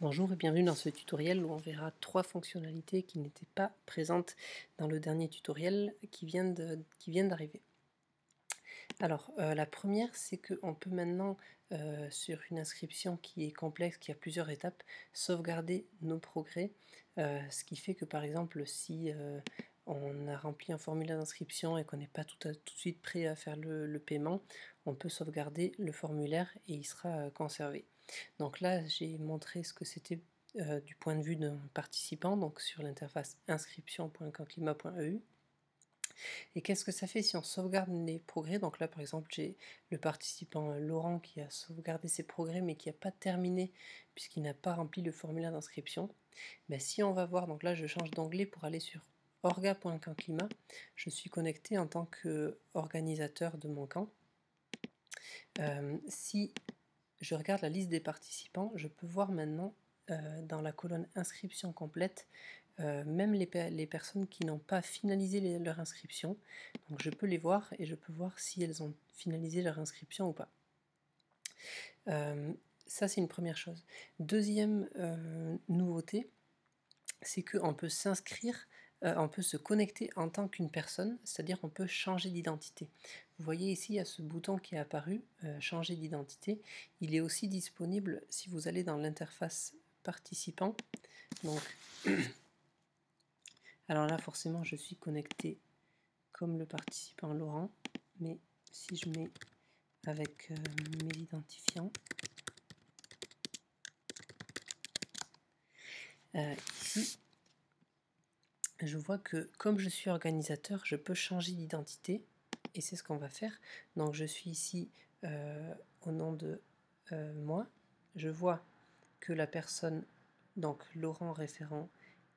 Bonjour et bienvenue dans ce tutoriel où on verra trois fonctionnalités qui n'étaient pas présentes dans le dernier tutoriel qui vient d'arriver. Alors euh, la première c'est qu'on peut maintenant euh, sur une inscription qui est complexe, qui a plusieurs étapes, sauvegarder nos progrès, euh, ce qui fait que par exemple si on a rempli un formulaire d'inscription et qu'on n'est pas tout, de suite prêt à faire le, paiement, on peut sauvegarder le formulaire et il sera conservé. Donc là, j'ai montré ce que c'était euh, du point de vue d'un participant, donc sur l'interface inscription.canclima.eu. Et qu'est-ce que ça fait si on sauvegarde les progrès? Donc là, par exemple, j'ai le participant Laurent qui a sauvegardé ses progrès, mais qui n'a pas terminé puisqu'il n'a pas rempli le formulaire d'inscription. Mais ben, si on va voir, donc là, je change d'onglet pour aller sur orga.canclima. Je suis connecté en tant qu'organisateur de mon camp. Euh, si je regarde la liste des participants, je peux voir maintenant euh, dans la colonne inscription complète, euh, même les, personnes qui n'ont pas finalisé leur inscription. Donc je peux les voir et je peux voir si elles ont finalisé leur inscription ou pas. Euh, ça c'est une première chose. Deuxième nouveauté, c'est qu'on peut s'inscrire euh, on peut se connecter en tant qu'une personne, c'est-à-dire on peut changer d'identité. Vous voyez ici, il y a ce bouton qui est apparu, euh, changer d'identité. Il est aussi disponible si vous allez dans l'interface participant. Donc, alors là, forcément, je suis connecté comme le participant Laurent, mais si je mets avec euh, mes identifiants, ici, je vois que comme je suis organisateur, je peux changer d'identité et c'est ce qu'on va faire. Donc je suis ici euh, au nom de euh, moi. Je vois que la personne, donc Laurent référent,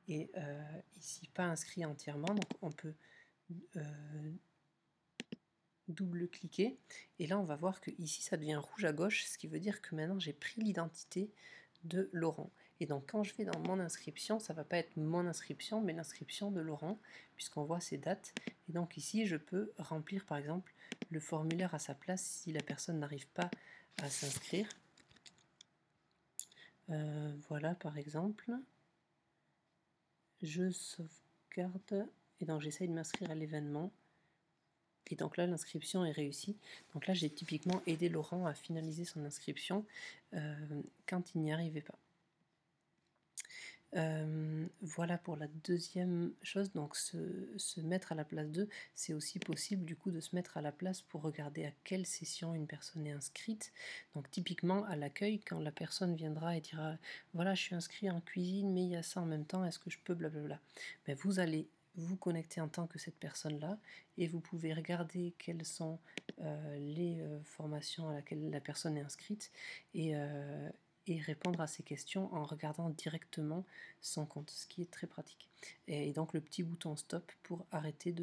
est euh, ici pas inscrit entièrement. Donc on peut double-cliquer et là on va voir que ici ça devient rouge à gauche, ce qui veut dire que maintenant j'ai pris l'identité de Laurent. Et donc quand je vais dans mon inscription, ça va pas être mon inscription, mais l'inscription de Laurent, puisqu'on voit ses dates. Et donc ici, je peux remplir par exemple le formulaire à sa place si la personne n'arrive pas à s'inscrire. Euh, voilà par exemple. Je sauvegarde et donc j'essaye de m'inscrire à l'événement. Et donc là, l'inscription est réussie. Donc là, j'ai typiquement aidé Laurent à finaliser son inscription euh, quand il n'y arrivait pas. Euh, voilà pour la deuxième chose, donc se, mettre à la place d'eux, c'est aussi possible du coup de se mettre à la place pour regarder à quelle session une personne est inscrite. Donc typiquement à l'accueil, quand la personne viendra et dira voilà je suis inscrit en cuisine mais il y a ça en même temps, est-ce que je peux blablabla? Ben, vous allez vous connecter en tant que cette personne-là et vous pouvez regarder quelles sont euh, les euh, formations à laquelle la personne est inscrite et, et, répondre à ces questions en regardant directement son compte, ce qui est très pratique. Et, donc le petit bouton stop pour arrêter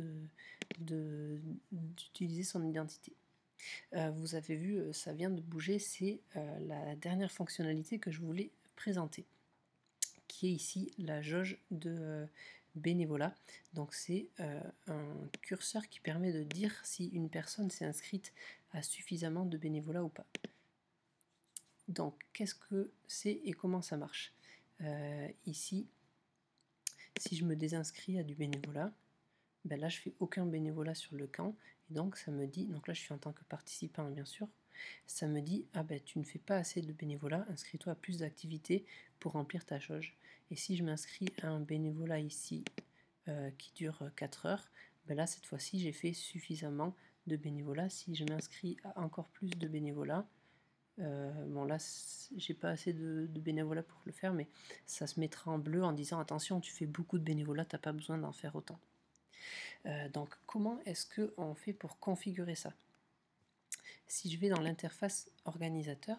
d'utiliser de, son identité. vous avez vu, ça vient de bouger, c'est la dernière fonctionnalité que je voulais présenter qui est ici la jauge de bénévolat. Donc c'est euh, un curseur qui permet de dire si une personne s'est inscrite à suffisamment de bénévolat ou pas. Donc qu'est-ce que c'est et comment ça marche euh, Ici, si je me désinscris à du bénévolat, ben là je fais aucun bénévolat sur le camp et donc ça me dit, donc là je suis en tant que participant bien sûr, ça me dit ah ben tu ne fais pas assez de bénévolat, inscris-toi à plus d'activités pour remplir ta jauge. Et si je m'inscris à un bénévolat ici euh, qui dure 4 heures, ben là cette fois-ci j'ai fait suffisamment de bénévolat. Si je m'inscris à encore plus de bénévolat, euh, bon là j'ai pas assez de, bénévolat pour le faire, mais ça se mettra en bleu en disant attention tu fais beaucoup de bénévolat, t'as pas besoin d'en faire autant. Euh, donc comment est-ce qu'on fait pour configurer ça? Si je vais dans l'interface organisateur,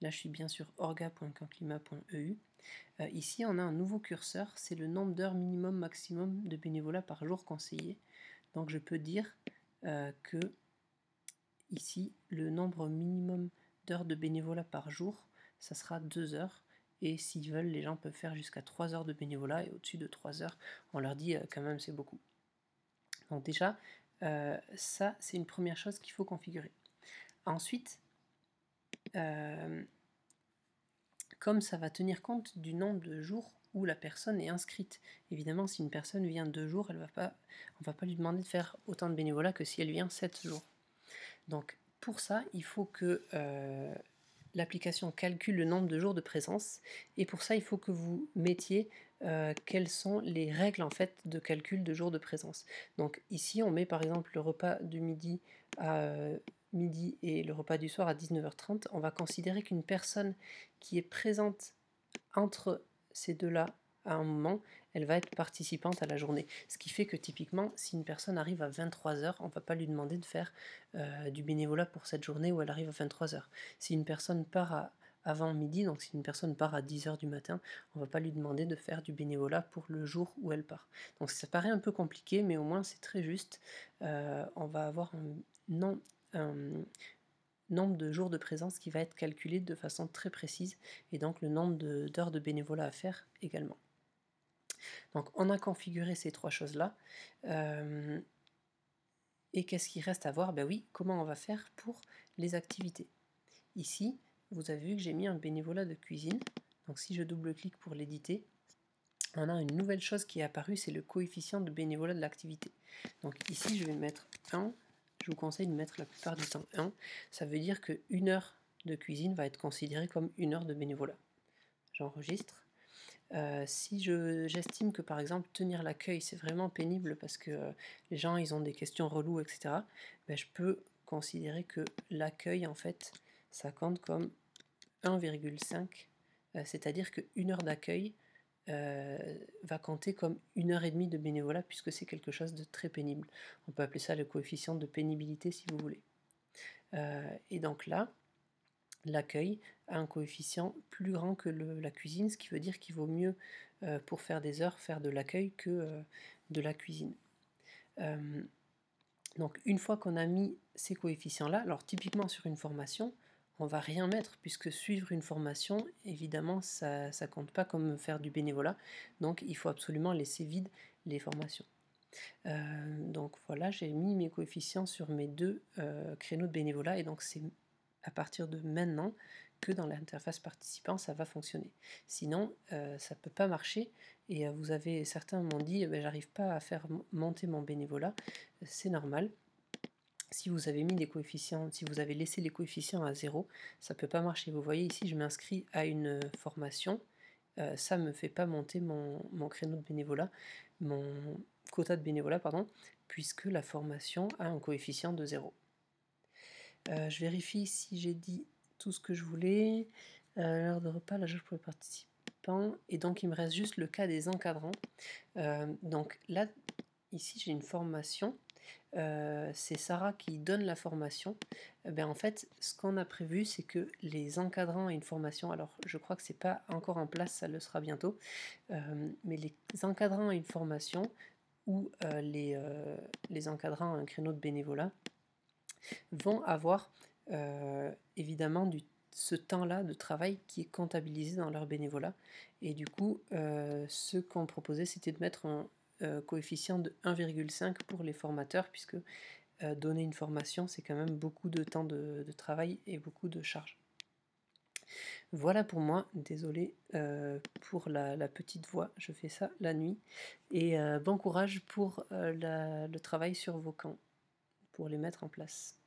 là je suis bien sur orga.canclima.eu, euh, ici on a un nouveau curseur, c'est le nombre d'heures minimum maximum de bénévolat par jour conseillé. Donc je peux dire euh, que ici le nombre minimum de bénévolat par jour, ça sera 2 heures. Et s'ils veulent, les gens peuvent faire jusqu'à 3 heures de bénévolat et au-dessus de 3 heures, on leur dit euh, quand même c'est beaucoup. Donc déjà, euh, ça, c'est une première chose qu'il faut configurer. Ensuite, euh, comme ça va tenir compte du nombre de jours où la personne est inscrite. Évidemment, si une personne vient deux jours, elle va pas, on va pas lui demander de faire autant de bénévolat que si elle vient sept jours. Donc pour ça, il faut que euh, l'application calcule le nombre de jours de présence et pour ça, il faut que vous mettiez euh, quelles sont les règles en fait de calcul de jours de présence. Donc ici, on met par exemple le repas du midi à euh, midi et le repas du soir à 19h30. On va considérer qu'une personne qui est présente entre ces deux-là à un moment, elle va être participante à la journée. Ce qui fait que typiquement, si une personne arrive à 23h, on ne va pas lui demander de faire euh, du bénévolat pour cette journée où elle arrive à 23h. Si une personne part avant midi, donc si une personne part à 10h du matin, on ne va pas lui demander de faire du bénévolat pour le jour où elle part. Donc ça paraît un peu compliqué, mais au moins c'est très juste. Euh, on va avoir un, un nombre de jours de présence qui va être calculé de façon très précise, et donc le nombre d'heures de bénévolat à faire également. Donc on a configuré ces trois choses-là. Euh, et qu'est-ce qui reste à voir? Ben oui, comment on va faire pour les activités? Ici, vous avez vu que j'ai mis un bénévolat de cuisine. Donc si je double-clique pour l'éditer, on a une nouvelle chose qui est apparue, c'est le coefficient de bénévolat de l'activité. Donc ici, je vais mettre 1. Je vous conseille de mettre la plupart du temps 1. Ça veut dire qu'une heure de cuisine va être considérée comme une heure de bénévolat. J'enregistre. Euh, si j'estime que par exemple tenir l'accueil c'est vraiment pénible parce que euh, les gens ils ont des questions reloues etc, ben, je peux considérer que l'accueil en fait ça compte comme 1,5, euh, c'est-à-dire qu'une heure d'accueil va compter comme une heure et demie de bénévolat puisque c'est quelque chose de très pénible. On peut appeler ça le coefficient de pénibilité si vous voulez. et donc là, l'accueil a un coefficient plus grand que la cuisine, ce qui veut dire qu'il vaut mieux euh, pour faire des heures faire de l'accueil que euh, de la cuisine. Euh, donc une fois qu'on a mis ces coefficients-là, alors typiquement sur une formation, on va rien mettre puisque suivre une formation, évidemment, ça ne compte pas comme faire du bénévolat. Donc il faut absolument laisser vide les formations. donc voilà, j'ai mis mes coefficients sur mes deux créneaux de bénévolat et donc c'est à partir de maintenant que dans l'interface participant ça va fonctionner. Sinon euh, ça ne peut pas marcher et euh, vous avez certains m'ont dit ben, j'arrive pas à faire monter mon bénévolat, c'est normal. Si vous avez mis des coefficients, si vous avez laissé les coefficients à zéro, ça ne peut pas marcher. Vous voyez ici je m'inscris à une formation, euh, ça ne me fait pas monter mon, mon créneau de bénévolat, mon quota de bénévolat pardon, puisque la formation a un coefficient de 0. Euh, je vérifie si j'ai dit tout ce que je voulais. Euh, l'heure de repas, la jauge pour les participants. Et donc, il me reste juste le cas des encadrants. Euh, donc là, ici, j'ai une formation. c'est Sarah qui donne la formation. ben, en fait, ce qu'on a prévu, c'est que les encadrants et une formation, alors je crois que c'est pas encore en place, ça le sera bientôt, mais les encadrants et une formation ou les, les encadrants un créneau de bénévolat, vont avoir euh, évidemment ce temps-là de travail qui est comptabilisé dans leur bénévolat. Et du coup, euh, ce qu'on proposait, c'était de mettre un euh, coefficient de 1,5 pour les formateurs, puisque donner une formation, c'est quand même beaucoup de temps de, travail et beaucoup de charges. Voilà pour moi, désolé pour la, petite voix, je fais ça la nuit. Et bon courage pour le travail sur vos camps pour les mettre en place.